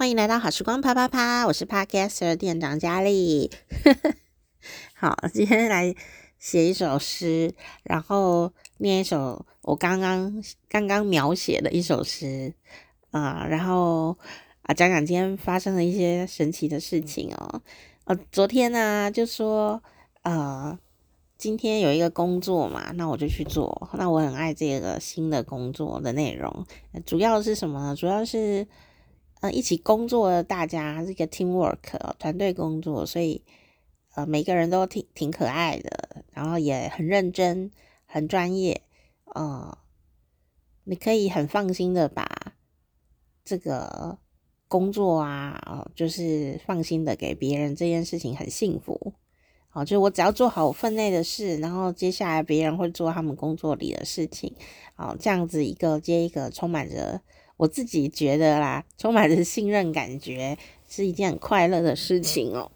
欢迎来到好时光啪啪啪，我是 Podcaster 店长佳丽。好，今天来写一首诗，然后念一首我刚刚刚刚描写的一首诗啊、呃，然后啊讲讲今天发生的一些神奇的事情哦。呃，昨天呢、就说呃。今天有一个工作嘛，那我就去做。那我很爱这个新的工作的内容，主要是什么呢？主要是呃一起工作的大家这个 teamwork 团队工作，所以呃每个人都挺挺可爱的，然后也很认真、很专业。呃，你可以很放心的把这个工作啊，呃，就是放心的给别人，这件事情很幸福。好，就是我只要做好我分内的事，然后接下来别人会做他们工作里的事情。好，这样子一个接一个，充满着我自己觉得啦，充满着信任感觉，是一件很快乐的事情哦。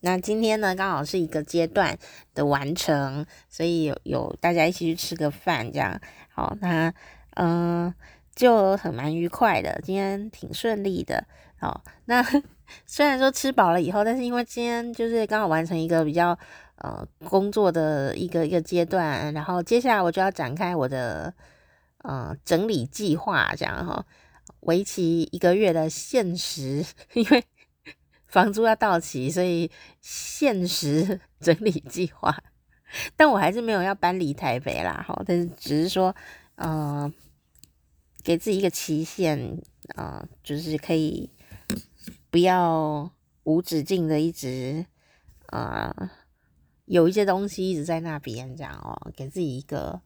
那今天呢，刚好是一个阶段的完成，所以有有大家一起去吃个饭，这样。好，那嗯、就很蛮愉快的，今天挺顺利的。好，那。虽然说吃饱了以后，但是因为今天就是刚好完成一个比较呃工作的一个一个阶段，然后接下来我就要展开我的呃整理计划，这样哈，为期一个月的限时，因为房租要到期，所以限时 整理计划。但我还是没有要搬离台北啦，哈，但是只是说呃给自己一个期限啊、就是可以。不要无止境的一直啊、有一些东西一直在那边这样哦，给自己一个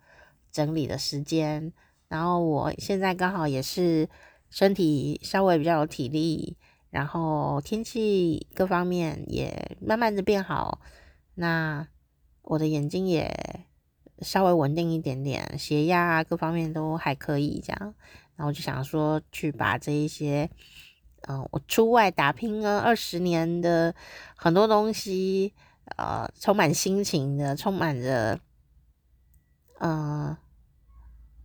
整理的时间。然后我现在刚好也是身体稍微比较有体力，然后天气各方面也慢慢的变好，那我的眼睛也稍微稳定一点点，血压啊各方面都还可以这样。然后我就想说去把这一些。嗯，我出外打拼了二十年的很多东西，呃，充满心情的，充满着，嗯、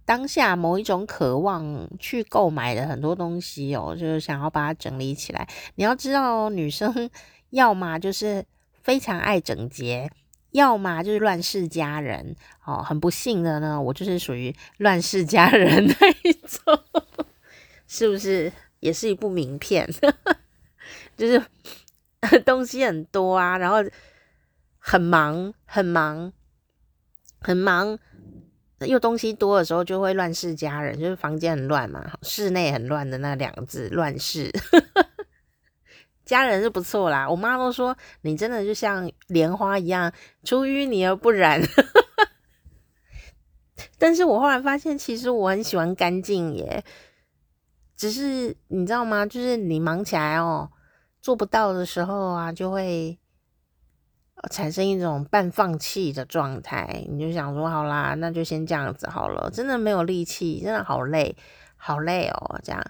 当下某一种渴望去购买的很多东西哦，就是想要把它整理起来。你要知道，女生 要么就是非常爱整洁，要么就是乱世佳人。哦，很不幸的呢，我就是属于乱世佳人那一种，是不是？也是一部名片，就是东西很多啊，然后很忙，很忙，很忙，又东西多的时候就会乱世佳人，就是房间很乱嘛，室内很乱的那两个字，乱世。佳人是不错啦，我妈都说你真的就像莲花一样，出淤泥而不染。但是我后来发现，其实我很喜欢干净耶。只是你知道吗？就是你忙起来哦，做不到的时候啊，就会产生一种半放弃的状态。你就想说，好啦，那就先这样子好了。真的没有力气，真的好累，好累哦。这样，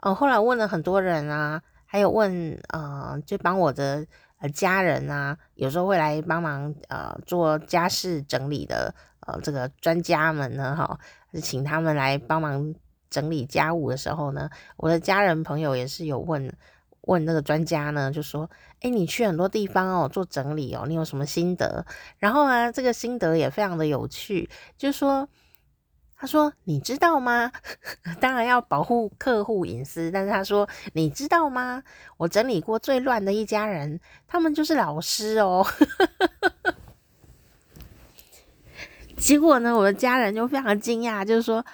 哦，后来问了很多人啊，还有问，呃，就帮我的呃家人啊，有时候会来帮忙呃做家事整理的呃这个专家们呢，哈，请他们来帮忙。整理家务的时候呢，我的家人朋友也是有问问那个专家呢，就说：“诶，你去很多地方哦，做整理哦，你有什么心得？”然后呢，这个心得也非常的有趣，就说：“他说你知道吗？当然要保护客户隐私，但是他说你知道吗？我整理过最乱的一家人，他们就是老师哦。”结果呢，我的家人就非常惊讶，就是说。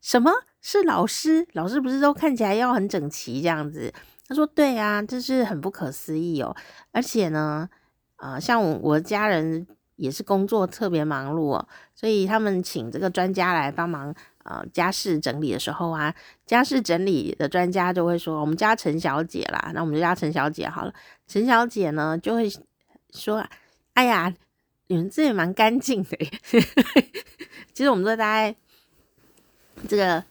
什么是老师？老师不是都看起来要很整齐这样子？他说：“对啊，这是很不可思议哦。而且呢，呃，像我我家人也是工作特别忙碌哦，所以他们请这个专家来帮忙呃家事整理的时候啊，家事整理的专家就会说：我们家陈小姐啦，那我们就叫陈小姐好了。陈小姐呢就会说：哎呀，你们这也蛮干净的。其实我们说大概。”这个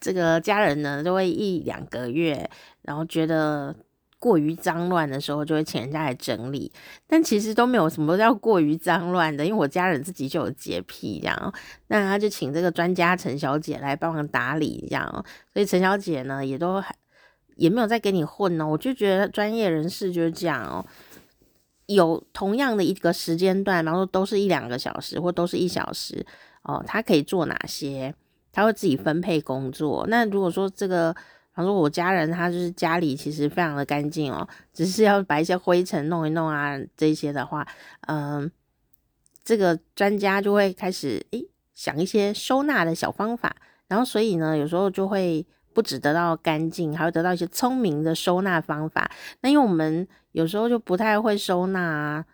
这个家人呢，就会一两个月，然后觉得过于脏乱的时候，就会请人家来整理。但其实都没有什么叫过于脏乱的，因为我家人自己就有洁癖，这样，那他就请这个专家陈小姐来帮忙打理，这样。所以陈小姐呢，也都还也没有在跟你混哦。我就觉得专业人士就是这样哦，有同样的一个时间段，然后都是一两个小时或都是一小时哦，他可以做哪些？他会自己分配工作。那如果说这个，比方说我家人他就是家里其实非常的干净哦，只是要把一些灰尘弄一弄啊，这些的话，嗯，这个专家就会开始诶想一些收纳的小方法，然后所以呢，有时候就会不止得到干净，还会得到一些聪明的收纳方法。那因为我们有时候就不太会收纳啊，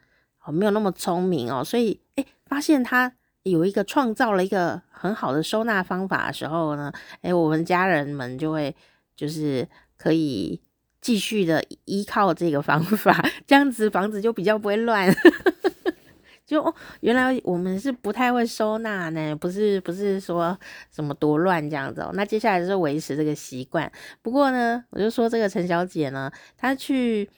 哦，没有那么聪明哦，所以诶发现他。有一个创造了一个很好的收纳方法的时候呢，哎，我们家人们就会就是可以继续的依靠这个方法，这样子房子就比较不会乱。就，原来我们是不太会收纳呢，不是不是说什么多乱这样子哦。那接下来就是维持这个习惯。不过呢，我就说这个陈小姐呢，她去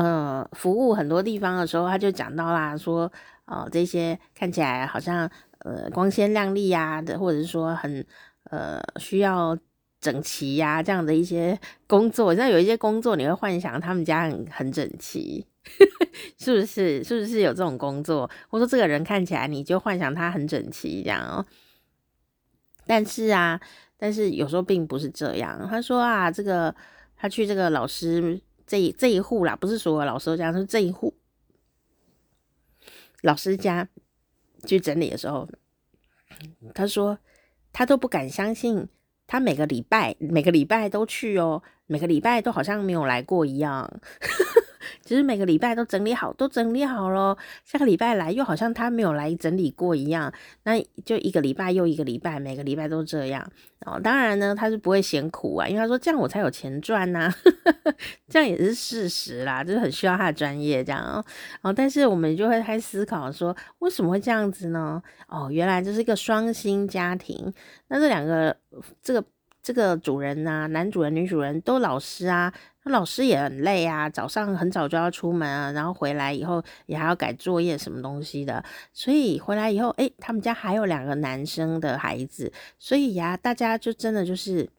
呃服务很多地方的时候，他就讲到啦，说。哦，这些看起来好像呃光鲜亮丽呀的，或者是说很呃需要整齐呀这样的一些工作，像有一些工作你会幻想他们家很很整齐，是不是？是不是有这种工作？或者说这个人看起来你就幻想他很整齐这样哦？但是啊，但是有时候并不是这样。他说啊，这个他去这个老师这一这一户啦，不是说老师家，是这一户。老师家去整理的时候，他说他都不敢相信，他每个礼拜每个礼拜都去哦，每个礼拜都好像没有来过一样。其实每个礼拜都整理好，都整理好了，下个礼拜来又好像他没有来整理过一样。那就一个礼拜又一个礼拜，每个礼拜都这样。哦，当然呢，他是不会嫌苦啊，因为他说这样我才有钱赚呐、啊，这样也是事实啦，就是很需要他的专业这样哦。哦，但是我们就会开思考说，为什么会这样子呢？哦，原来这是一个双薪家庭，那这两个这个这个主人呐、啊，男主人女主人都老师啊。那老师也很累啊，早上很早就要出门啊，然后回来以后也还要改作业什么东西的，所以回来以后，诶，他们家还有两个男生的孩子，所以呀，大家就真的就是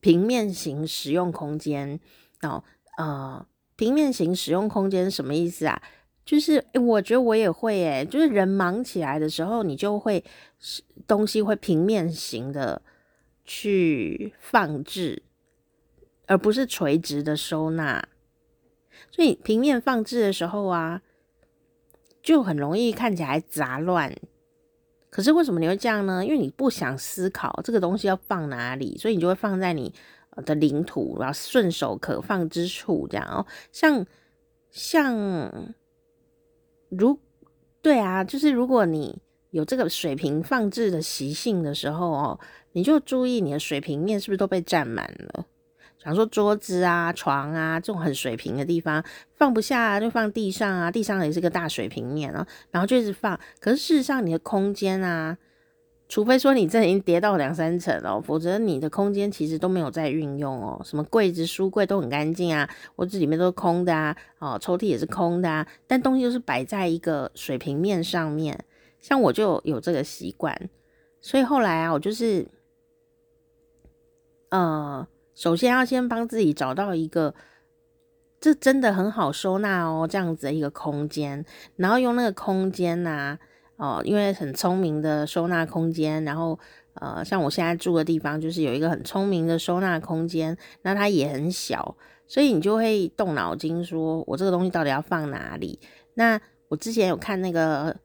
平面型使用空间哦，呃，平面型使用空间什么意思啊？就是诶，我觉得我也会诶，就是人忙起来的时候，你就会东西会平面型的去放置。而不是垂直的收纳，所以平面放置的时候啊，就很容易看起来杂乱。可是为什么你会这样呢？因为你不想思考这个东西要放哪里，所以你就会放在你的领土，然后顺手可放之处，这样哦。像像如对啊，就是如果你有这个水平放置的习性的时候哦，你就注意你的水平面是不是都被占满了。比方说桌子啊、床啊这种很水平的地方放不下啊，就放地上啊，地上也是个大水平面啊，然后就一直放。可是事实上，你的空间啊，除非说你这已经叠到两三层了，否则你的空间其实都没有在运用哦。什么柜子、书柜都很干净啊，屋子里面都是空的啊，哦，抽屉也是空的啊，但东西就是摆在一个水平面上面。像我就有这个习惯，所以后来啊，我就是，呃。首先要先帮自己找到一个，这真的很好收纳哦，这样子的一个空间，然后用那个空间呐、哦，因为很聪明的收纳空间，然后呃，像我现在住的地方就是有一个很聪明的收纳空间，那它也很小，所以你就会动脑筋说，我这个东西到底要放哪里？那我之前有看那个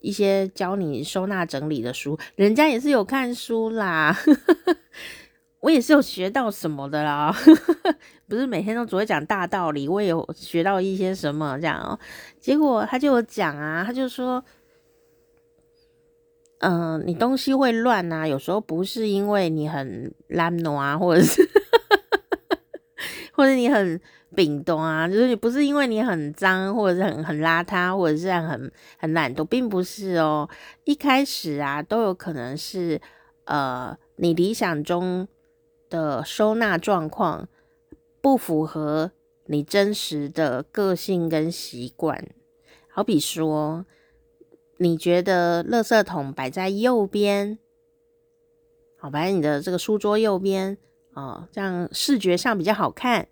一些教你收纳整理的书，人家也是有看书啦。我也是有学到什么的啦，不是每天都只会讲大道理，我也有学到一些什么这样哦。结果他就有讲啊，他就说，嗯、你东西会乱啊，有时候不是因为你很懒惰啊，或者是，或者你很冰冻啊，就是你不是因为你很脏，或者是很很邋遢，或者是很很懒惰，并不是哦。一开始啊，都有可能是呃，你理想中。的收纳状况不符合你真实的个性跟习惯，好比说，你觉得垃圾桶摆在右边，好，摆在你的这个书桌右边哦，这样视觉上比较好看。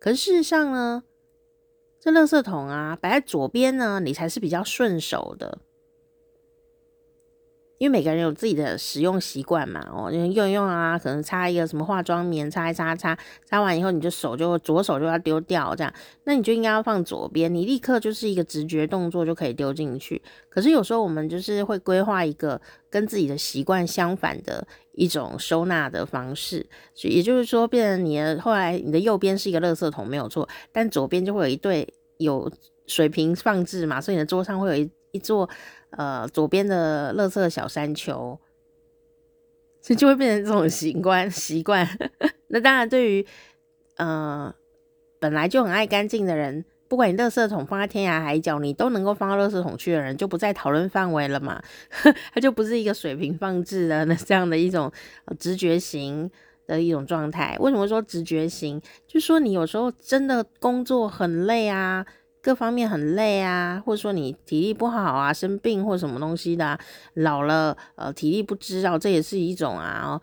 可是事实上呢，这垃圾桶啊，摆在左边呢，你才是比较顺手的。因为每个人有自己的使用习惯嘛，哦，用用啊，可能擦一个什么化妆棉，擦一擦擦，擦完以后你就手就左手就要丢掉，这样，那你就应该要放左边，你立刻就是一个直觉动作就可以丢进去。可是有时候我们就是会规划一个跟自己的习惯相反的一种收纳的方式，所以也就是说，变成你的后来你的右边是一个垃圾桶没有错，但左边就会有一对有水瓶放置嘛，所以你的桌上会有一一座。呃，左边的垃圾小山丘，所以就会变成这种习惯习惯。那当然，对于呃本来就很爱干净的人，不管你垃圾桶放在天涯海角，你都能够放到垃圾桶去的人，就不在讨论范围了嘛。它就不是一个水平放置的那这样的一种直觉型的一种状态。为什么说直觉型？就说你有时候真的工作很累啊。各方面很累啊，或者说你体力不好啊，生病或什么东西的，老了呃体力不支啊，这也是一种啊。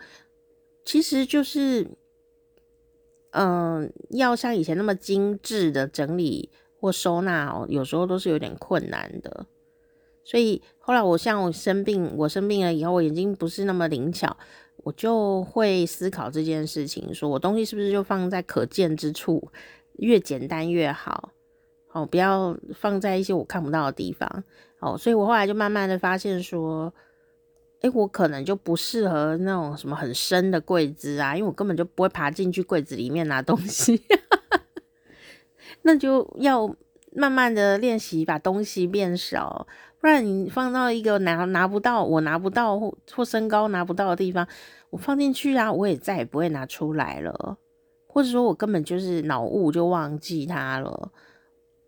其实就是嗯、要像以前那么精致的整理或收纳哦，有时候都是有点困难的。所以后来我像我生病，我生病了以后，我眼睛不是那么灵巧，我就会思考这件事情，说我东西是不是就放在可见之处，越简单越好。哦，不要放在一些我看不到的地方。哦，所以我后来就慢慢的发现说，诶，我可能就不适合那种什么很深的柜子啊，因为我根本就不会爬进去柜子里面拿东西。那就要慢慢的练习把东西变少，不然你放到一个拿拿不到，我拿不到或或身高拿不到的地方，我放进去啊，我也再也不会拿出来了，或者说我根本就是脑雾就忘记它了。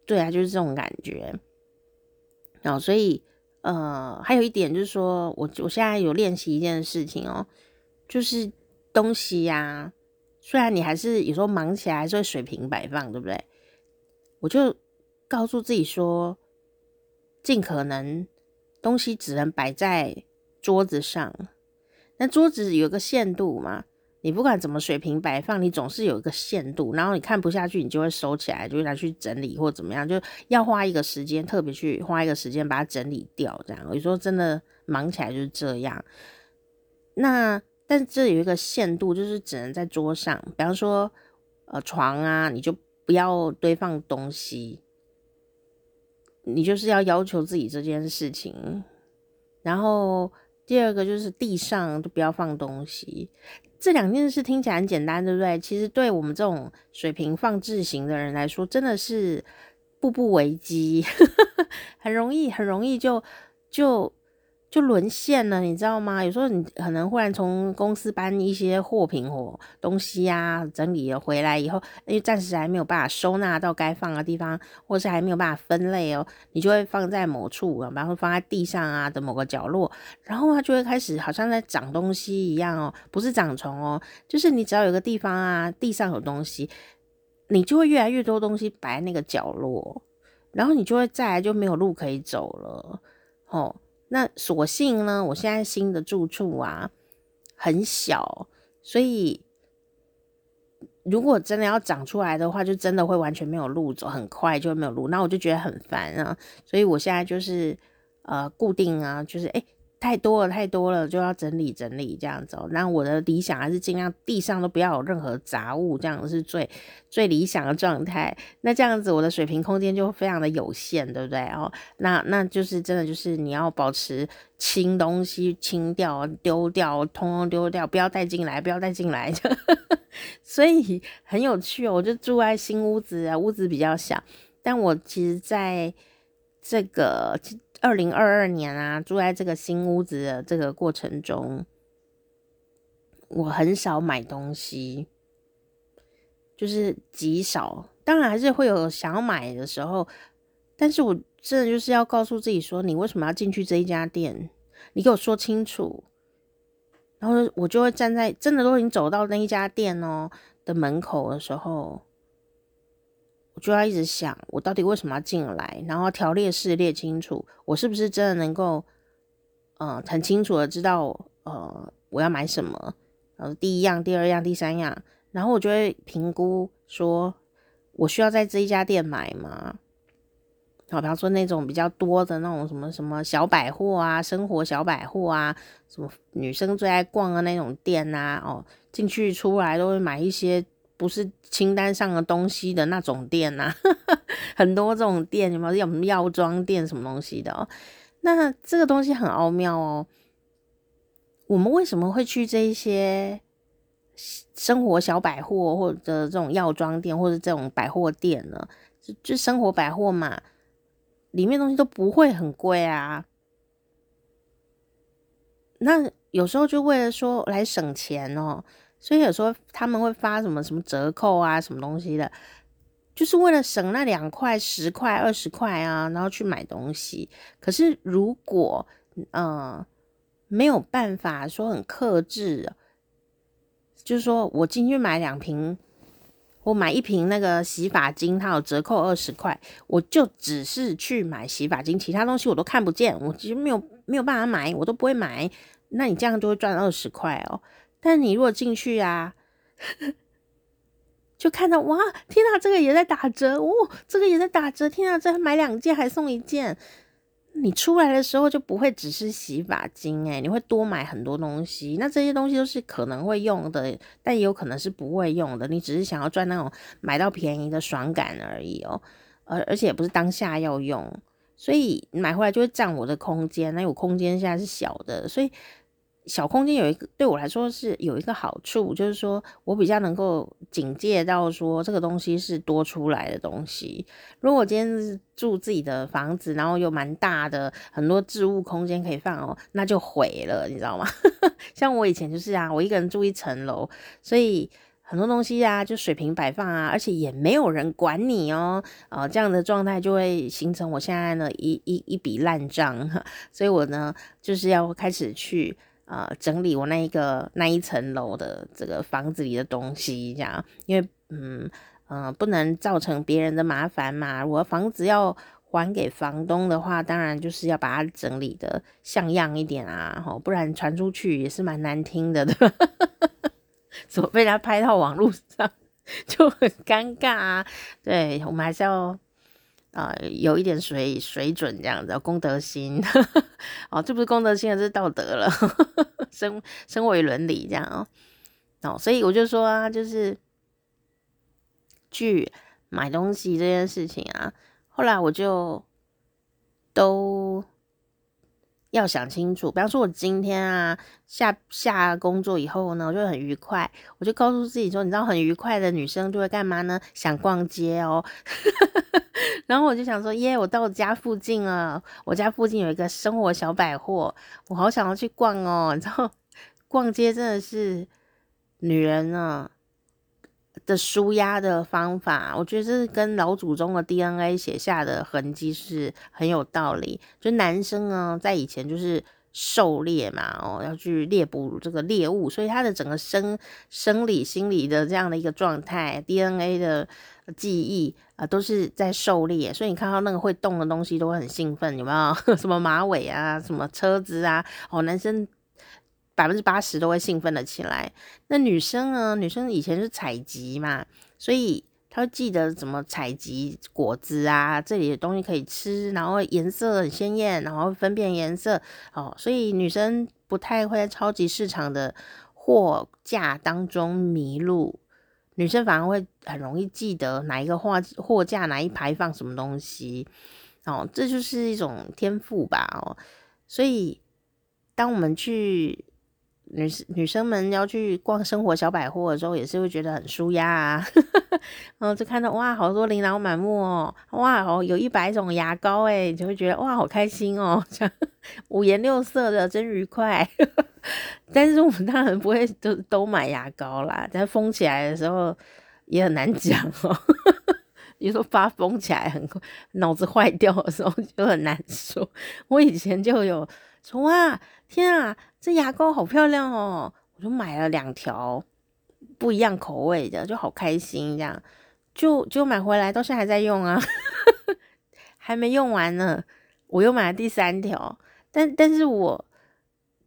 对啊，就是这种感觉。然后，所以呃，还有一点就是说，我我现在有练习一件事情哦，就是东西呀，虽然你还是有时候忙起来还是会水平摆放，对不对？我就告诉自己说，尽可能东西只能摆在桌子上，那桌子有个限度嘛。你不管怎么水平摆放，你总是有一个限度，然后你看不下去，你就会收起来，就会拿去整理或怎么样，就要花一个时间，特别去花一个时间把它整理掉。这样，有时候真的忙起来就是这样。那但这有一个限度，就是只能在桌上，比方说呃床啊，你就不要堆放东西，你就是要要求自己这件事情。然后第二个就是地上就不要放东西。这两件事听起来很简单，对不对？其实对我们这种水平放置型的人来说，真的是步步危机，很容易，很容易就就。就沦陷了，你知道吗？有时候你可能忽然从公司搬一些货品或东西呀、啊，整理了回来以后，因为暂时还没有办法收纳到该放的地方，或是还没有办法分类哦，你就会放在某处，然后放在地上啊的某个角落，然后它就会开始好像在长东西一样哦，不是长虫哦，就是你只要有个地方啊，地上有东西，你就会越来越多东西摆在那个角落，然后你就会再来就没有路可以走了，哦。那所幸呢，我现在新的住处啊很小，所以如果真的要长出来的话，就真的会完全没有路走，很快就会没有路。那我就觉得很烦啊，所以我现在就是呃固定啊，就是诶。太多了，太多了，就要整理整理这样子。那我的理想还是尽量地上都不要有任何杂物，这样是最最理想的状态。那这样子我的水平空间就非常的有限，对不对？哦，那那就是真的就是你要保持清东西清掉、丢掉、通通丢掉，不要带进来，不要带进来。所以很有趣喔，我就住在新屋子啊，屋子比较小，但我其实在这个。二零二二年啊，住在这个新屋子的这个过程中，我很少买东西，就是极少。当然还是会有想要买的时候，但是我真的就是要告诉自己说，你为什么要进去这一家店？你给我说清楚。然后我就会站在真的都已经走到那一家店哦的门口的时候。我就要一直想，我到底为什么要进来？然后条列式列清楚，我是不是真的能够，呃，很清楚的知道，呃，我要买什么？呃第一样、第二样、第三样，然后我就会评估说，我需要在这一家店买吗？好，比方说那种比较多的那种什么什么小百货啊，生活小百货啊，什么女生最爱逛的那种店啊，哦，进去出来都会买一些不是清单上的东西的那种店呐、啊，很多这种店，有没有什么药妆店什么东西的哦？那这个东西很奥妙哦。我们为什么会去这一些生活小百货或者这种药妆店或者这种百货店呢？就就生活百货嘛。里面东西都不会很贵啊，那有时候就为了说来省钱哦，所以有时候他们会发什么什么折扣啊，什么东西的，就是为了省那两块、十块、二十块啊，然后去买东西。可是如果嗯没有办法说很克制，就是说我进去买两瓶。我买一瓶那个洗发精，它有折扣二十块，我就只是去买洗发精，其他东西我都看不见，我其实没有没有办法买，我都不会买。那你这样就会赚二十块哦。但你如果进去啊，就看到哇，天哪，这个也在打折哦，这个也在打折，天哪，这买两件还送一件。你出来的时候就不会只是洗发精诶，你会多买很多东西。那这些东西都是可能会用的，但也有可能是不会用的。你只是想要赚那种买到便宜的爽感而已哦，而而且也不是当下要用，所以买回来就会占我的空间。那我空间现在是小的，所以。小空间有一个对我来说是有一个好处，就是说我比较能够警戒到说这个东西是多出来的东西。如果我今天住自己的房子，然后又蛮大的，很多置物空间可以放哦，那就毁了，你知道吗？像我以前就是啊，我一个人住一层楼，所以很多东西啊就水平摆放啊，而且也没有人管你哦，呃，这样的状态就会形成我现在呢一一一笔烂账，所以我呢就是要开始去。呃，整理我那一个那一层楼的这个房子里的东西，这样，因为嗯嗯、呃，不能造成别人的麻烦嘛。我房子要还给房东的话，当然就是要把它整理的像样一点啊，吼，不然传出去也是蛮难听的，对吧？怎么被他拍到网络上 就很尴尬啊。对，我们还是要。啊、有一点水水准这样子，功德心 哦，这不是功德心，这是道德了，身身为伦理这样哦，哦，所以我就说啊，就是去买东西这件事情啊，后来我就都。要想清楚，比方说，我今天啊下下工作以后呢，我就很愉快，我就告诉自己说，你知道，很愉快的女生就会干嘛呢？想逛街哦。然后我就想说，耶，我到家附近了，我家附近有一个生活小百货，我好想要去逛哦。你知道，逛街真的是女人呢。的舒压的方法，我觉得这跟老祖宗的 DNA 写下的痕迹是很有道理。就男生呢，在以前就是狩猎嘛，哦，要去猎捕这个猎物，所以他的整个生生理、心理的这样的一个状态，DNA 的记忆啊、都是在狩猎。所以你看到那个会动的东西，都会很兴奋，有没有？什么马尾啊，什么车子啊，哦，男生。百分之八十都会兴奋的起来。那女生呢？女生以前是采集嘛，所以她会记得怎么采集果子啊，这里的东西可以吃，然后颜色很鲜艳，然后分辨颜色哦。所以女生不太会在超级市场的货架当中迷路，女生反而会很容易记得哪一个货货架哪一排放什么东西哦。这就是一种天赋吧哦。所以当我们去。女女生们要去逛生活小百货的时候，也是会觉得很舒压啊，然后就看到哇，好多琳琅满目哦，哇，哦，有一百种牙膏诶，就会觉得哇，好开心哦，这样五颜六色的，真愉快。但是我们当然不会都都买牙膏啦，但封起来的时候也很难讲哦。有时候发疯起来很脑子坏掉的时候就很难说。我以前就有说哇，天啊！这牙膏好漂亮哦！我就买了两条不一样口味的，就好开心这样，就就买回来，到现在还在用啊，还没用完呢。我又买了第三条，但但是我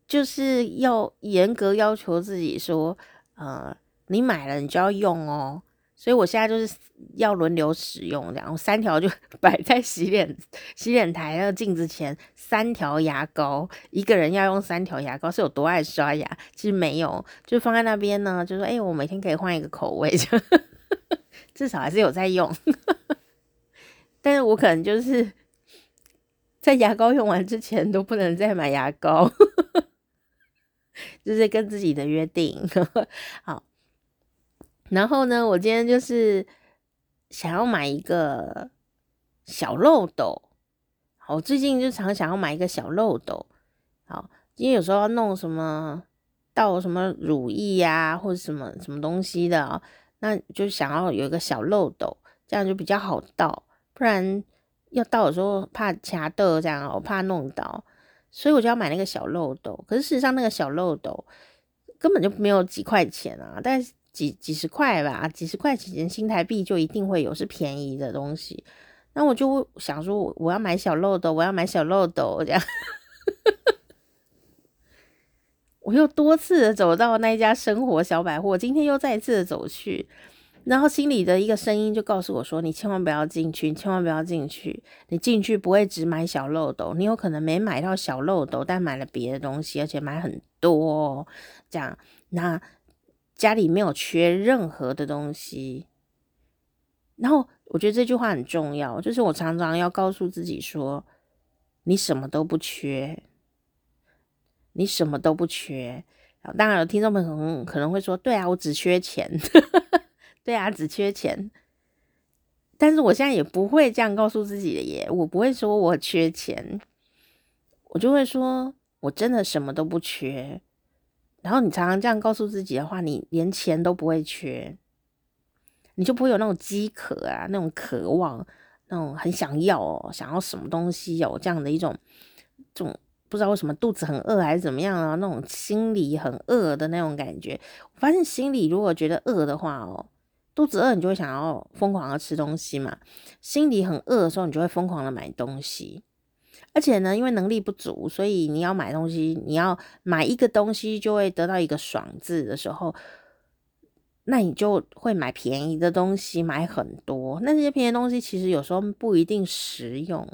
就是要严格要求自己说，呃，你买了你就要用哦。所以我现在就是要轮流使用，然后三条就 摆在洗脸洗脸台那个镜子前，三条牙膏，一个人要用三条牙膏，是有多爱刷牙？其实没有，就放在那边呢，就说，哎、我每天可以换一个口味，就 至少还是有在用。但是我可能就是在牙膏用完之前都不能再买牙膏，就是跟自己的约定。好。然后呢，我今天就是想要买一个小漏斗。我最近就常想要买一个小漏斗。好，因为有时候要弄什么倒什么乳液呀、啊，或者什么什么东西的啊，那就想要有一个小漏斗，这样就比较好倒。不然要倒的时候怕卡豆这样，我怕弄倒，所以我就要买那个小漏斗。可是事实上，那个小漏斗根本就没有几块钱啊，但是。几几十块吧，几十块钱新台币就一定会有是便宜的东西。那我就想说，我要买小漏斗，我要买小漏斗这样。我又多次走到那一家生活小百货，今天又再一次的走去，然后心里的一个声音就告诉我说：“你千万不要进去，你千万不要进去。你进去不会只买小漏斗，你有可能没买到小漏斗，但买了别的东西，而且买很多这样。那。”家里没有缺任何的东西，然后我觉得这句话很重要，就是我常常要告诉自己说：你什么都不缺，你什么都不缺。当然，有听众朋友可能会说：对啊，我只缺钱，对啊，只缺钱。但是我现在也不会这样告诉自己的耶，我不会说我缺钱，我就会说我真的什么都不缺。然后你常常这样告诉自己的话，你连钱都不会缺，你就不会有那种饥渴啊，那种渴望，那种很想要哦，想要什么东西有这样的一种，这种不知道为什么肚子很饿还是怎么样啊，那种心里很饿的那种感觉。我发现心里如果觉得饿的话哦，肚子饿你就会想要疯狂的吃东西嘛，心里很饿的时候你就会疯狂的买东西。而且呢，因为能力不足，所以你要买东西，你要买一个东西就会得到一个爽字的时候，那你就会买便宜的东西，买很多。那这些便宜东西其实有时候不一定实用，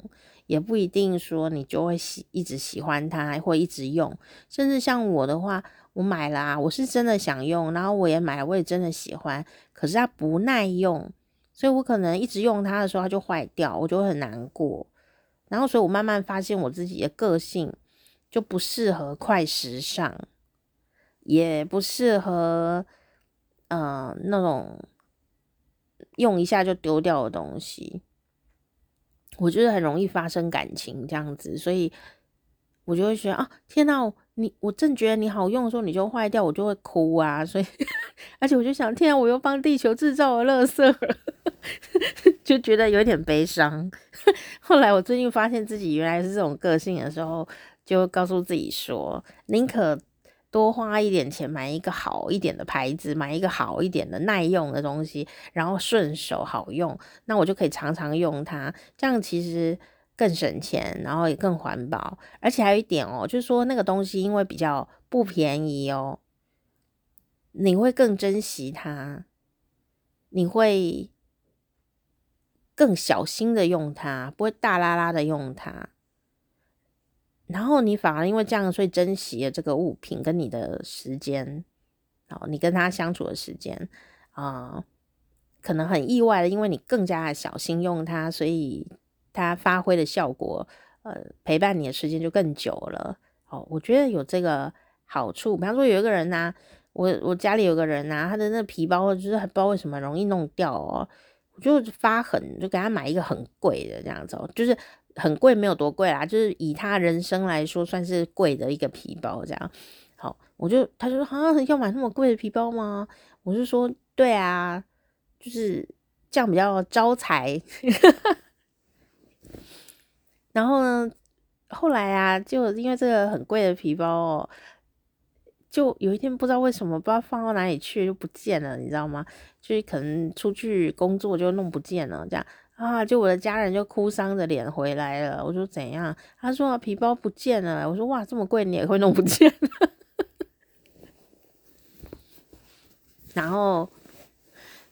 也不一定说你就会喜一直喜欢它会一直用。甚至像我的话，我买了啊，我是真的想用，然后我也买，我也真的喜欢。可是它不耐用，所以我可能一直用它的时候它就坏掉，我就很难过。然后，所以我慢慢发现我自己的个性就不适合快时尚，也不适合，嗯、呃，那种用一下就丢掉的东西。我觉得很容易发生感情这样子，所以我就会觉得啊，天哪，你我正觉得你好用的时候，你就坏掉，我就会哭啊。所以，而且我就想，天啊，我又帮地球制造了垃圾。就觉得有点悲伤。后来我最近发现自己原来是这种个性的时候，就告诉自己说，宁可多花一点钱买一个好一点的牌子，买一个好一点的耐用的东西，然后顺手好用，那我就可以常常用它。这样其实更省钱，然后也更环保。而且还有一点哦，就是说那个东西因为比较不便宜哦，你会更珍惜它，你会。更小心的用它，不会大拉拉的用它。然后你反而因为这样，所以珍惜了这个物品跟你的时间，然后你跟他相处的时间啊、可能很意外的，因为你更加的小心用它，所以它发挥的效果，呃，陪伴你的时间就更久了。哦，我觉得有这个好处。比方说有一个人呐、我我家里有个人呐、他的那皮包就是不知道为什么容易弄掉哦。我就发狠，就给他买一个很贵的这样子，就是很贵没有多贵啦，就是以他人生来说算是贵的一个皮包这样。好，我就他就说啊，要买那么贵的皮包吗？我就说对啊，就是这样比较招财。然后呢，后来啊，就因为这个很贵的皮包哦。就有一天不知道为什么不知道放到哪里去就不见了，你知道吗？就是可能出去工作就弄不见了，这样啊，就我的家人就哭丧着脸回来了。我说怎样？他说皮包不见了。我说哇，这么贵你也会弄不见？然后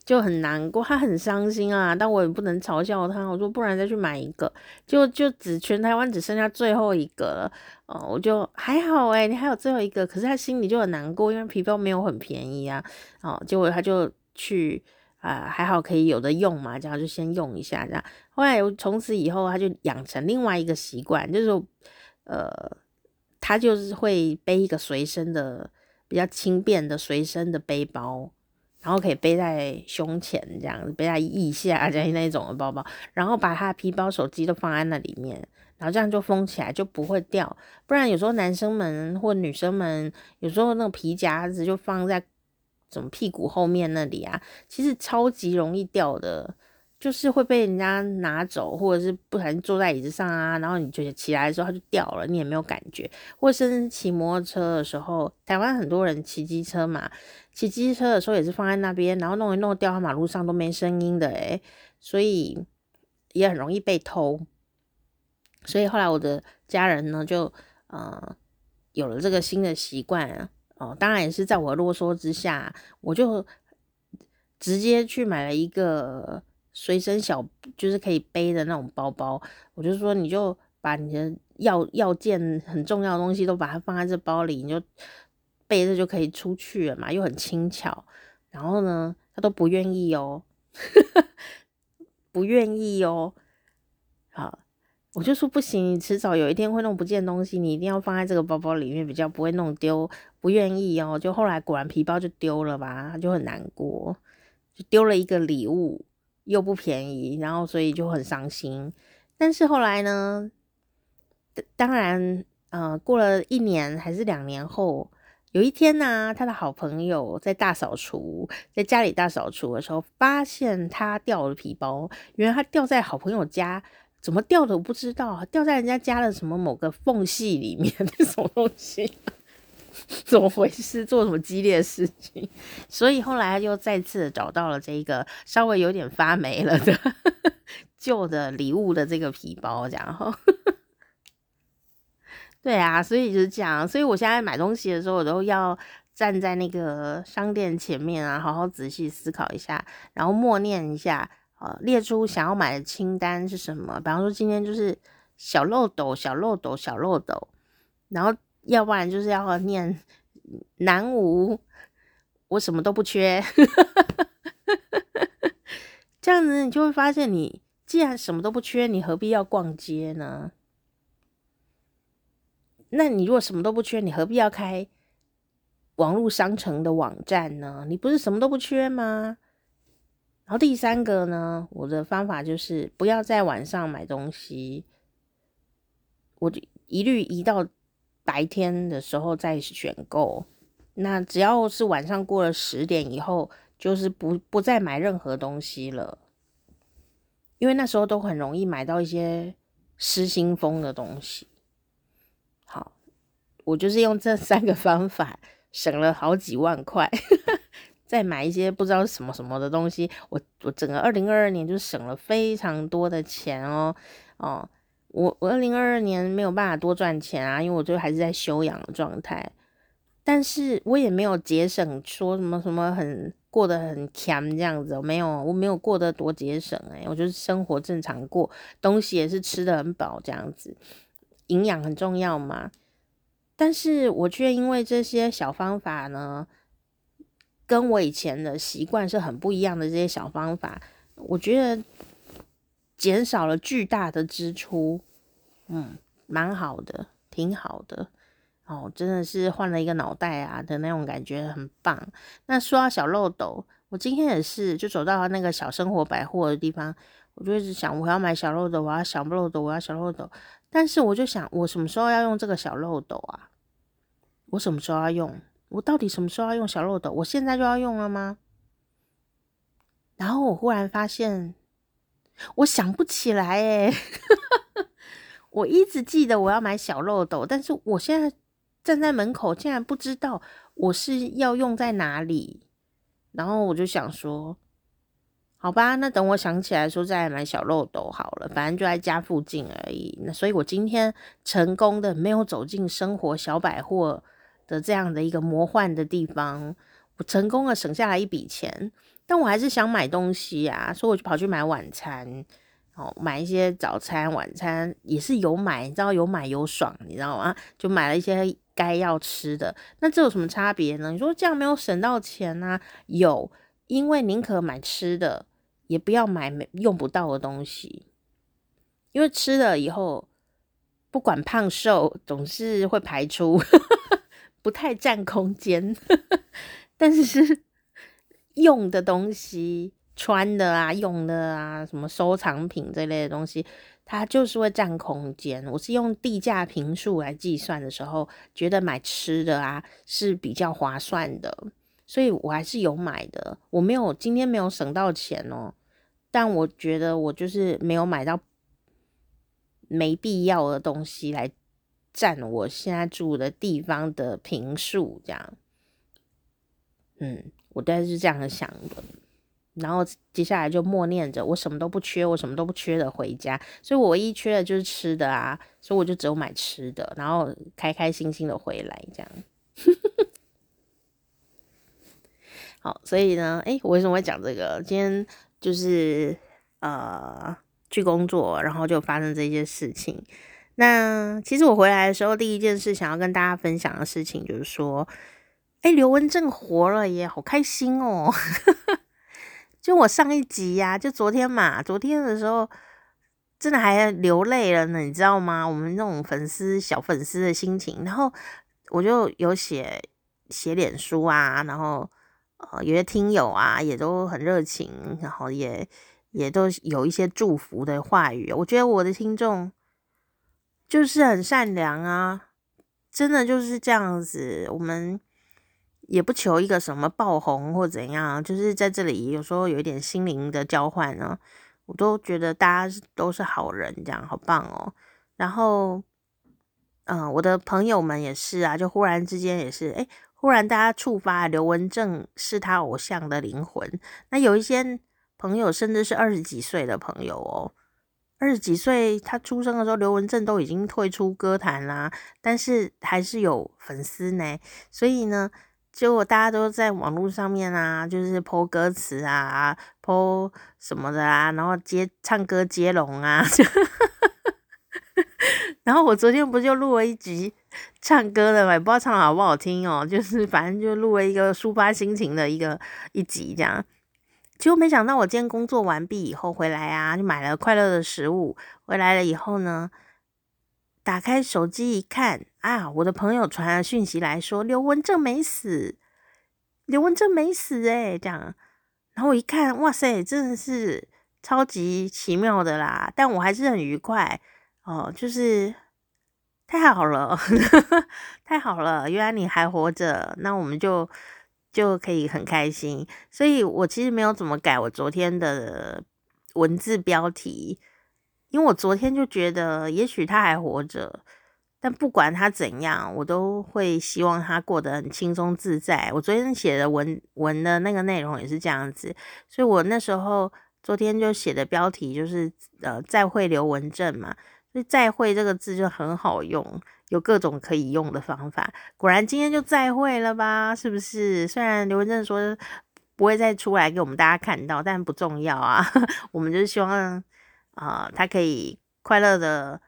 就很难过，他很伤心啊。但我也不能嘲笑他。我说不然再去买一个，就就只全台湾只剩下最后一个了。哦，我就还好哎，你还有最后一个。可是他心里就很难过，因为皮包没有很便宜啊。哦，结果他就去。啊，还好可以有的用嘛，这样就先用一下这样。后来从此以后，他就养成另外一个习惯，就是说，呃，他就是会背一个随身的比较轻便的随身的背包，然后可以背在胸前这样子，背在腋下这样那种的包包，然后把他的皮包、手机都放在那里面，然后这样就封起来就不会掉。不然有时候男生们或女生们有时候那个皮夹子就放在。什么屁股后面那里啊，其实超级容易掉的，就是会被人家拿走，或者是不小心坐在椅子上啊，然后你就起来的时候它就掉了，你也没有感觉。或者是骑摩托车的时候，台湾很多人骑机车嘛，骑机车的时候也是放在那边，然后弄一弄掉到马路上都没声音的诶，所以也很容易被偷。所以后来我的家人呢，就呃有了这个新的习惯。哦，当然也是在我啰嗦之下，我就直接去买了一个随身小，就是可以背的那种包包。我就说，你就把你的要要件很重要的东西都把它放在这包里，你就背着就可以出去了嘛，又很轻巧。然后呢，他都不愿意哦，不愿意哦，好。我就说不行，你迟早有一天会弄不见东西，你一定要放在这个包包里面，比较不会弄丢。不愿意哦，就后来果然皮包就丢了吧，他就很难过，就丢了一个礼物，又不便宜，然后所以就很伤心。但是后来呢，当然，呃，过了一年还是两年后，有一天呢，他的好朋友在大扫除，在家里大扫除的时候，发现他掉了皮包，原来他掉在好朋友家。怎么掉的我不知道，掉在人家家的什么某个缝隙里面，那什么东西？怎么回事？做什么激烈的事情？所以后来他就再次找到了这个稍微有点发霉了的 旧的礼物的这个皮包，然后对啊，所以就是这样。所以我现在买东西的时候，我都要站在那个商店前面啊，好好仔细思考一下，然后默念一下。呃，列出想要买的清单是什么？比方说今天就是小漏斗、小漏斗、小漏斗，然后要不然就是要念南无，我什么都不缺。这样子你就会发现，你既然什么都不缺，你何必要逛街呢？那你如果什么都不缺，你何必要开网络商城的网站呢？你不是什么都不缺吗？然后第三个呢，我的方法就是不要在晚上买东西，我就一律移到白天的时候再选购。那只要是晚上过了十点以后，就是不不再买任何东西了，因为那时候都很容易买到一些失心疯的东西。我就是用这三个方法省了好几万块。再买一些不知道什么什么的东西，我我整个二零二二年就省了非常多的钱哦哦，我我二零二二年没有办法多赚钱啊，因为我最后还是在休养的状态，但是我也没有节省，说什么什么很过得很强这样子，我没有，我没有过得多节省诶、我就是生活正常过，东西也是吃得很饱这样子，营养很重要嘛，但是我却因为这些小方法呢。跟我以前的习惯是很不一样的，这些小方法，我觉得减少了巨大的支出，嗯，蛮好的，挺好的，哦，真的是换了一个脑袋啊的那种感觉，很棒。那说到小漏斗，我今天也是，就走到那个小生活百货的地方，我就一直想，我要买小漏斗，我要小漏斗，我要小漏斗，但是我就想，我什么时候要用这个小漏斗啊？我什么时候要用？我到底什么时候要用小漏斗？我现在就要用了吗？然后我忽然发现，我想不起来诶 我一直记得我要买小漏斗，但是我现在站在门口，竟然不知道我是要用在哪里。然后我就想说，好吧，那等我想起来说再买小漏斗好了，反正就在家附近而已。那所以我今天成功的没有走进生活小百货的这样的一个魔幻的地方，我成功的省下来一笔钱。但我还是想买东西呀、啊，所以我就跑去买晚餐，哦，买一些早餐、晚餐也是有买，你知道有买有爽，你知道吗？就买了一些该要吃的。那这有什么差别呢？你说这样没有省到钱啊？有，因为宁可买吃的，也不要买没用不到的东西，因为吃了以后不管胖瘦，总是会排出，不太占空间，但是。用的东西、穿的啊、用的啊，什么收藏品这类的东西，它就是会占空间。我是用地价平数来计算的时候，觉得买吃的啊是比较划算的，所以我还是有买的。我没有今天没有省到钱哦，但我觉得我就是没有买到没必要的东西来占我现在住的地方的平数，这样，嗯。我大概是这样想的，然后接下来就默念着我什么都不缺，我什么都不缺的回家。所以我唯一缺的就是吃的啊，所以我就只有买吃的，然后开开心心的回来这样。好，所以呢，诶，我为什么会讲这个？今天就是呃去工作，然后就发生这些事情。那其实我回来的时候，第一件事想要跟大家分享的事情就是说。哎，刘文正活了耶，好开心哦！就我上一集呀、就昨天嘛，昨天的时候真的还流泪了呢，你知道吗？我们那种粉丝小粉丝的心情，然后我就有写写脸书啊，然后呃，有些听友啊也都很热情，然后也也都有一些祝福的话语。我觉得我的听众就是很善良啊，真的就是这样子，我们。也不求一个什么爆红或怎样，就是在这里有时候有一点心灵的交换呢，我都觉得大家都是好人，这样好棒哦。然后，嗯、我的朋友们也是啊，就忽然之间也是，诶，忽然大家触发刘文正是他偶像的灵魂。那有一些朋友甚至是二十几岁的朋友哦，二十几岁他出生的时候，刘文正都已经退出歌坛啦，但是还是有粉丝呢，所以呢。结果大家都在网络上面啊，就是 po 歌词啊，po 什么的啊，然后接唱歌接龙啊，然后我昨天不就录了一集 唱歌的嘛，也不知道唱的好不好听哦，就是反正就录了一个抒发心情的一个一集这样。结果没想到我今天工作完毕以后回来啊，就买了快乐的食物，回来了以后呢。打开手机一看啊，我的朋友传了讯息来说刘文正没死，刘文正没死诶、这样，然后我一看，哇塞，真的是超级奇妙的啦，但我还是很愉快哦，就是太好了，太好了，原来你还活着，那我们就就可以很开心，所以我其实没有怎么改我昨天的文字标题。因为我昨天就觉得，也许他还活着，但不管他怎样，我都会希望他过得很轻松自在。我昨天写的文文的那个内容也是这样子，所以我那时候昨天就写的标题就是呃，再会刘文正嘛，所以再会这个字就很好用，有各种可以用的方法。果然今天就再会了吧，是不是？虽然刘文正说不会再出来给我们大家看到，但不重要啊，我们就是希望。啊、呃，他可以快乐的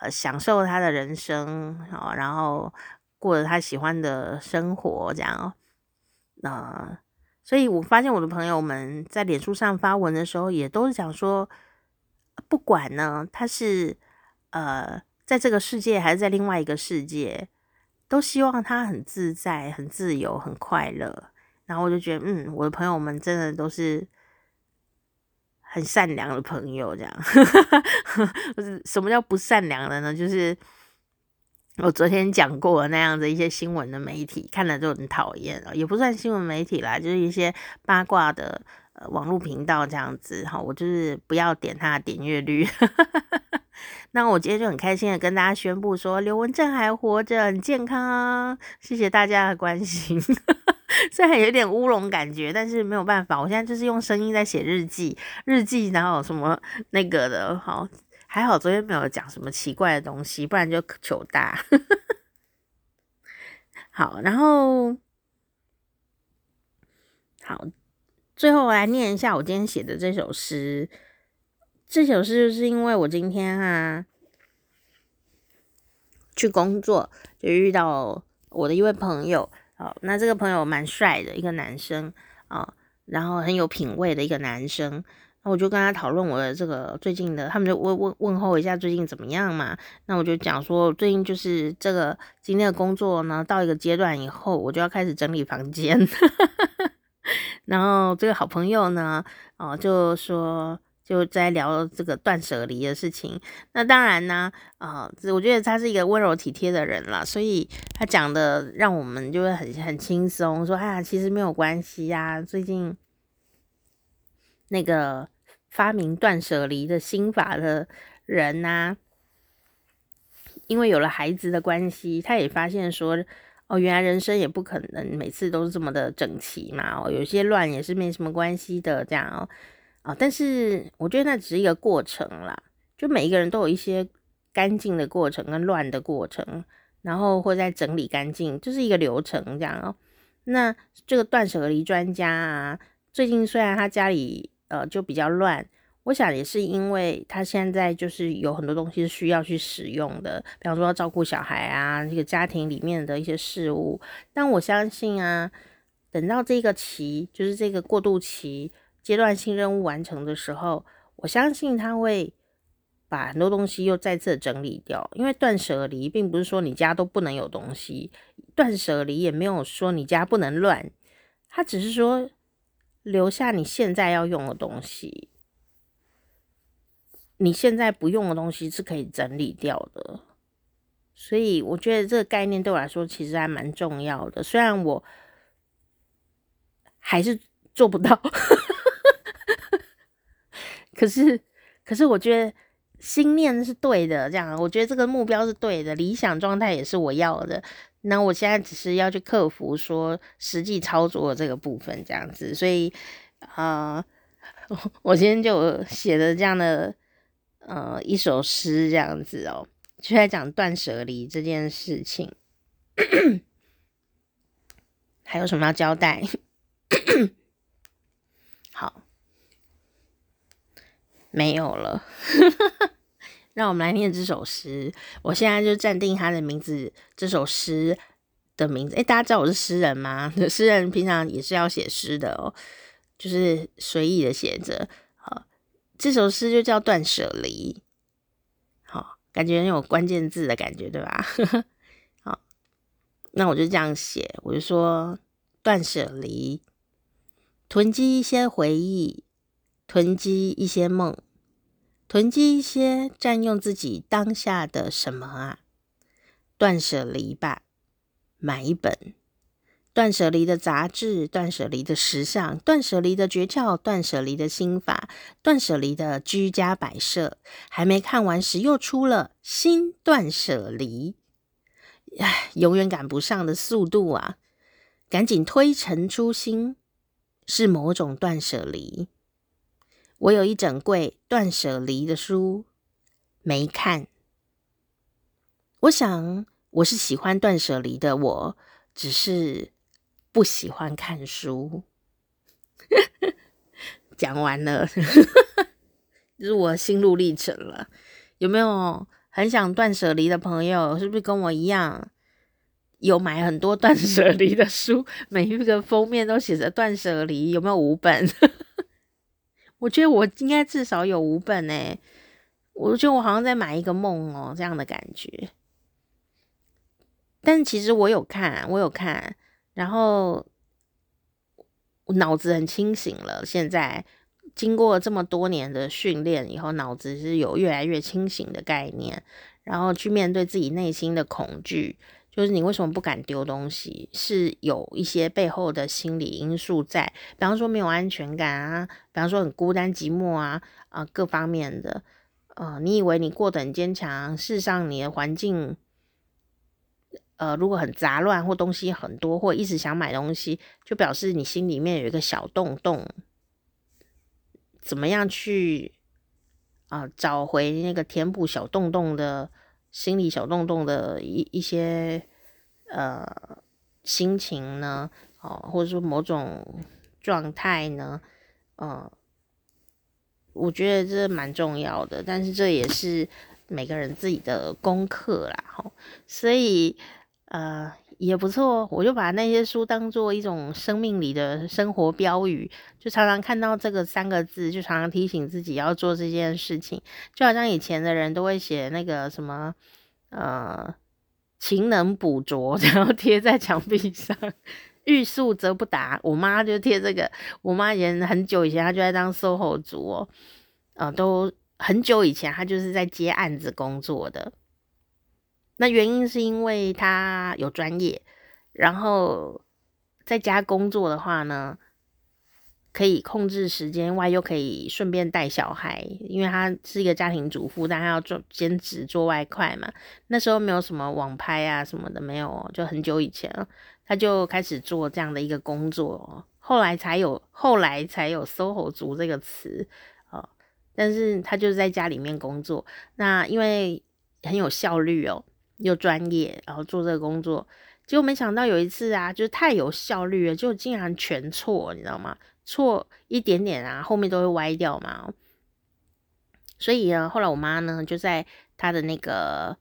呃享受他的人生啊、然后过着他喜欢的生活，这样啊、哦呃。所以我发现我的朋友们在脸书上发文的时候，也都是讲说，不管呢他是呃在这个世界还是在另外一个世界，都希望他很自在、很自由、很快乐。然后我就觉得，嗯，我的朋友们真的都是。很善良的朋友，这样，什么叫不善良的呢？就是我昨天讲过的那样的一些新闻的媒体，看了就很讨厌啊，也不算新闻媒体啦，就是一些八卦的呃网络频道这样子哈，我就是不要点他的点阅率，那我今天就很开心的跟大家宣布说，刘文正还活着，很健康，啊谢谢大家的关心。虽然有点乌龙感觉，但是没有办法，我现在就是用声音在写日记，日记哪有什么那个的，好，还好昨天没有讲什么奇怪的东西，不然就糗大。好，然后好，最后来念一下我今天写的这首诗。这首诗就是因为我今天啊去工作，就遇到我的一位朋友。哦，那这个朋友蛮帅的一个男生啊，然后很有品味的一个男生。那我就跟他讨论我的这个最近的，他们就问问问候一下最近怎么样嘛。那我就讲说，最近就是这个今天的工作呢，到一个阶段以后，我就要开始整理房间。然后这个好朋友呢，哦，就说。就在聊这个断舍离的事情，那当然呢，啊、我觉得他是一个温柔体贴的人啦，所以他讲的让我们就会很很轻松，说哎呀，其实没有关系呀。最近那个发明断舍离的心法的人呐、因为有了孩子的关系，他也发现说，哦，原来人生也不可能每次都是这么的整齐嘛，哦，有些乱也是没什么关系的，这样哦。啊，但是我觉得那只是一个过程啦，就每一个人都有一些干净的过程跟乱的过程，然后会再整理干净，就是一个流程这样哦。那这个断舍离专家啊，最近虽然他家里呃就比较乱，我想也是因为他现在就是有很多东西是需要去使用的，比方说要照顾小孩啊，这个家庭里面的一些事物。但我相信啊，等到这个期，就是这个过渡期。阶段性任务完成的时候，我相信他会把很多东西又再次整理掉。因为断舍离并不是说你家都不能有东西，断舍离也没有说你家不能乱，他只是说留下你现在要用的东西，你现在不用的东西是可以整理掉的。所以我觉得这个概念对我来说其实还蛮重要的，虽然我还是做不到。可是，可是我觉得心念是对的，这样，我觉得这个目标是对的，理想状态也是我要的。那我现在只是要去克服说实际操作的这个部分，这样子。所以，啊、呃，我今天就写了这样的呃一首诗，这样子哦，就在讲断舍离这件事情。还有什么要交代？没有了，让我们来念这首诗。我现在就暂定他的名字，这首诗的名字。诶，大家知道我是诗人吗？诗人平常也是要写诗的哦，就是随意的写着。好，这首诗就叫《断舍离》。好，感觉很有关键字的感觉，对吧？好，那我就这样写，我就说断舍离，囤积一些回忆，囤积一些梦。囤积一些占用自己当下的什么啊？断舍离吧，买一本断舍离的杂志，断舍离的时尚，断舍离的诀窍，断舍离的心法，断舍离的居家摆设。还没看完时，又出了新断舍离，唉，永远赶不上的速度啊！赶紧推陈出新，是某种断舍离。我有一整柜断舍离的书没看，我想我是喜欢断舍离的，我只是不喜欢看书。讲完了，这是我心路历程了。有没有很想断舍离的朋友？是不是跟我一样有买很多断舍离的书？每一个封面都写着断舍离，有没有五本？我觉得我应该至少有五本诶，我觉得我好像在买一个梦哦，这样的感觉。但其实我有看，我有看，然后脑子很清醒了。现在经过这么多年的训练以后，脑子是有越来越清醒的概念，然后去面对自己内心的恐惧。就是你为什么不敢丢东西？是有一些背后的心理因素在，比方说没有安全感啊，比方说很孤单寂寞啊啊各方面的，呃，你以为你过得很坚强，事实上你的环境，呃，如果很杂乱或东西很多，或一直想买东西，就表示你心里面有一个小洞洞。怎么样去啊、找回那个填补小洞洞的心理小洞洞的一一些呃心情呢？哦，或者说某种状态呢？呃。我觉得这蛮重要的，但是这也是每个人自己的功课啦，哈，所以呃也不错，我就把那些书当做一种生命里的生活标语，就常常看到这个三个字，就常常提醒自己要做这件事情，就好像以前的人都会写那个什么呃勤能补拙，然后贴在墙壁上。欲速则不达，我妈就贴这个。我妈以前很久以前，她就在当 SOHO 族哦，呃，都很久以前，她就是在接案子工作的。那原因是因为他有专业，然后在家工作的话呢，可以控制时间外，又可以顺便带小孩，因为他是一个家庭主妇，但他要做兼职做外快嘛。那时候没有什么网拍啊什么的，没有，就很久以前了。他就开始做这样的一个工作，后来才有后来才有 SOHO 族这个词啊。但是他就是在家里面工作，那因为很有效率哦，又专业，然后做这个工作，结果没想到有一次啊，就是太有效率了，就竟然全错，你知道吗？错一点点啊，后面都会歪掉嘛。所以呢，后来我妈呢就在她的那个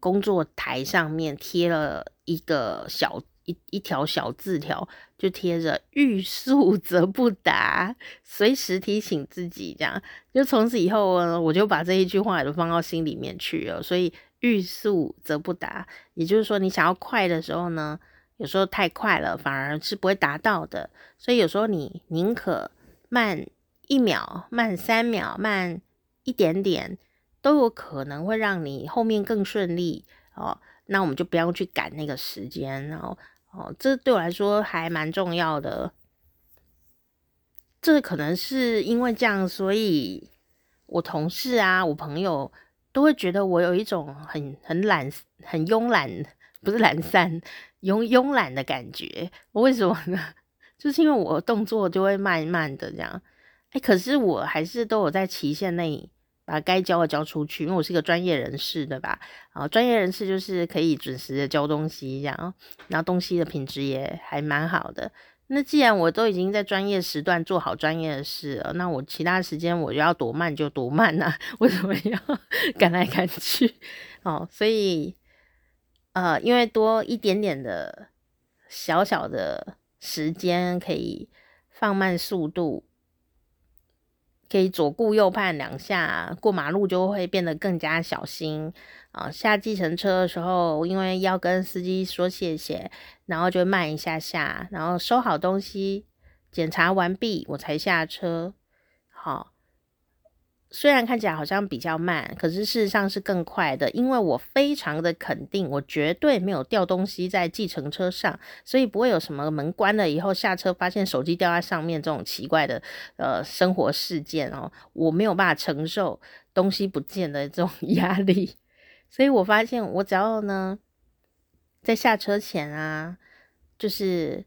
工作台上面贴了一个小。一一条小字条就贴着“欲速则不达”，随时提醒自己，这样就从此以后呢，我就把这一句话也都放到心里面去了。所以“欲速则不达”，也就是说，你想要快的时候呢，有时候太快了，反而是不会达到的。所以有时候你宁可慢一秒、慢三秒、慢一点点，都有可能会让你后面更顺利哦。那我们就不要去赶那个时间，然后。哦，这对我来说还蛮重要的。这可能是因为这样，所以我同事啊，我朋友都会觉得我有一种很很懒、很慵懒，不是懒散，慵慵懒的感觉。我为什么呢？就是因为我动作就会慢慢的这样。哎，可是我还是都有在期限内。把该交的交出去，因为我是一个专业人士，对吧？啊，专业人士就是可以准时的交东西，这样，然后东西的品质也还蛮好的。那既然我都已经在专业时段做好专业的事了，那我其他时间我就要多慢就多慢啊，为什么要 赶来赶去？哦，所以，呃，因为多一点点的小小的时间，可以放慢速度。可以左顾右盼两下，过马路就会变得更加小心啊！下计程车的时候，因为要跟司机说谢谢，然后就慢一下下，然后收好东西，检查完毕，我才下车。好。虽然看起来好像比较慢，可是事实上是更快的，因为我非常的肯定，我绝对没有掉东西在计程车上，所以不会有什么门关了以后下车发现手机掉在上面这种奇怪的呃生活事件哦，我没有办法承受东西不见的这种 压力，所以我发现我只要呢在下车前啊，就是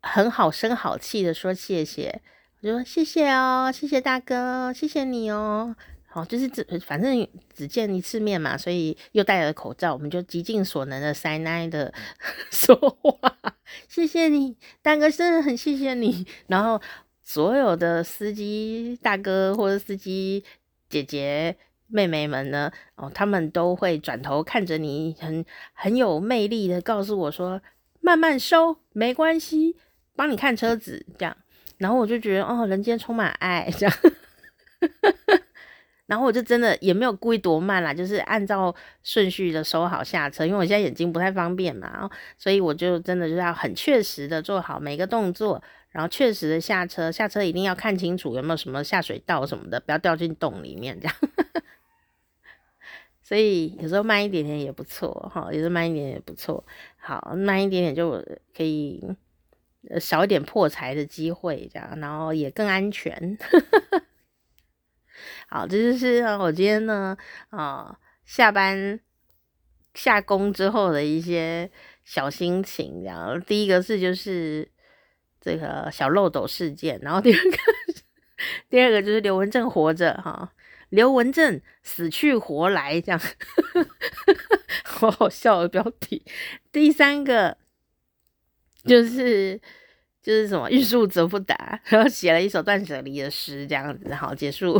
很好声好气的说谢谢。我就说谢谢哦，谢谢大哥，谢谢你哦。好，就是只反正只见一次面嘛，所以又戴了口罩，我们就极尽所能的塞奶的 说话。谢谢你，大哥，真的很谢谢你。然后所有的司机大哥或者司机姐姐妹妹们呢，哦，他们都会转头看着你，很很有魅力的告诉我说：“慢慢收，没关系，帮你看车子。”这样。然后我就觉得哦，人间充满爱这样，然后我就真的也没有故意多慢啦，就是按照顺序的收好下车，因为我现在眼睛不太方便嘛，所以我就真的就是要很确实的做好每个动作，然后确实的下车，下车一定要看清楚有没有什么下水道什么的，不要掉进洞里面这样。所以有时候慢一点点也不错哈，有时候慢一点点也不错，好，慢一点点就可以。少一点破财的机会，这样，然后也更安全。好，这就是我今天呢，啊、下班下工之后的一些小心情。然后第一个是就是这个小漏斗事件，然后第二个 第二个就是刘文正活着哈，刘文正死去活来这样，好好笑的标题。第三个就是。就是什么欲速则不达，然后写了一首断舍离的诗，这样子，好，结束，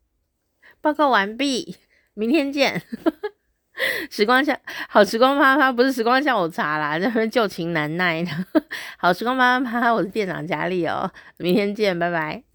报告完毕，明天见。时光下好，时光啪啪不是时光下午茶啦，这边旧情难耐呢。好，时光啪啪啪，我是店长佳丽哦，明天见，拜拜。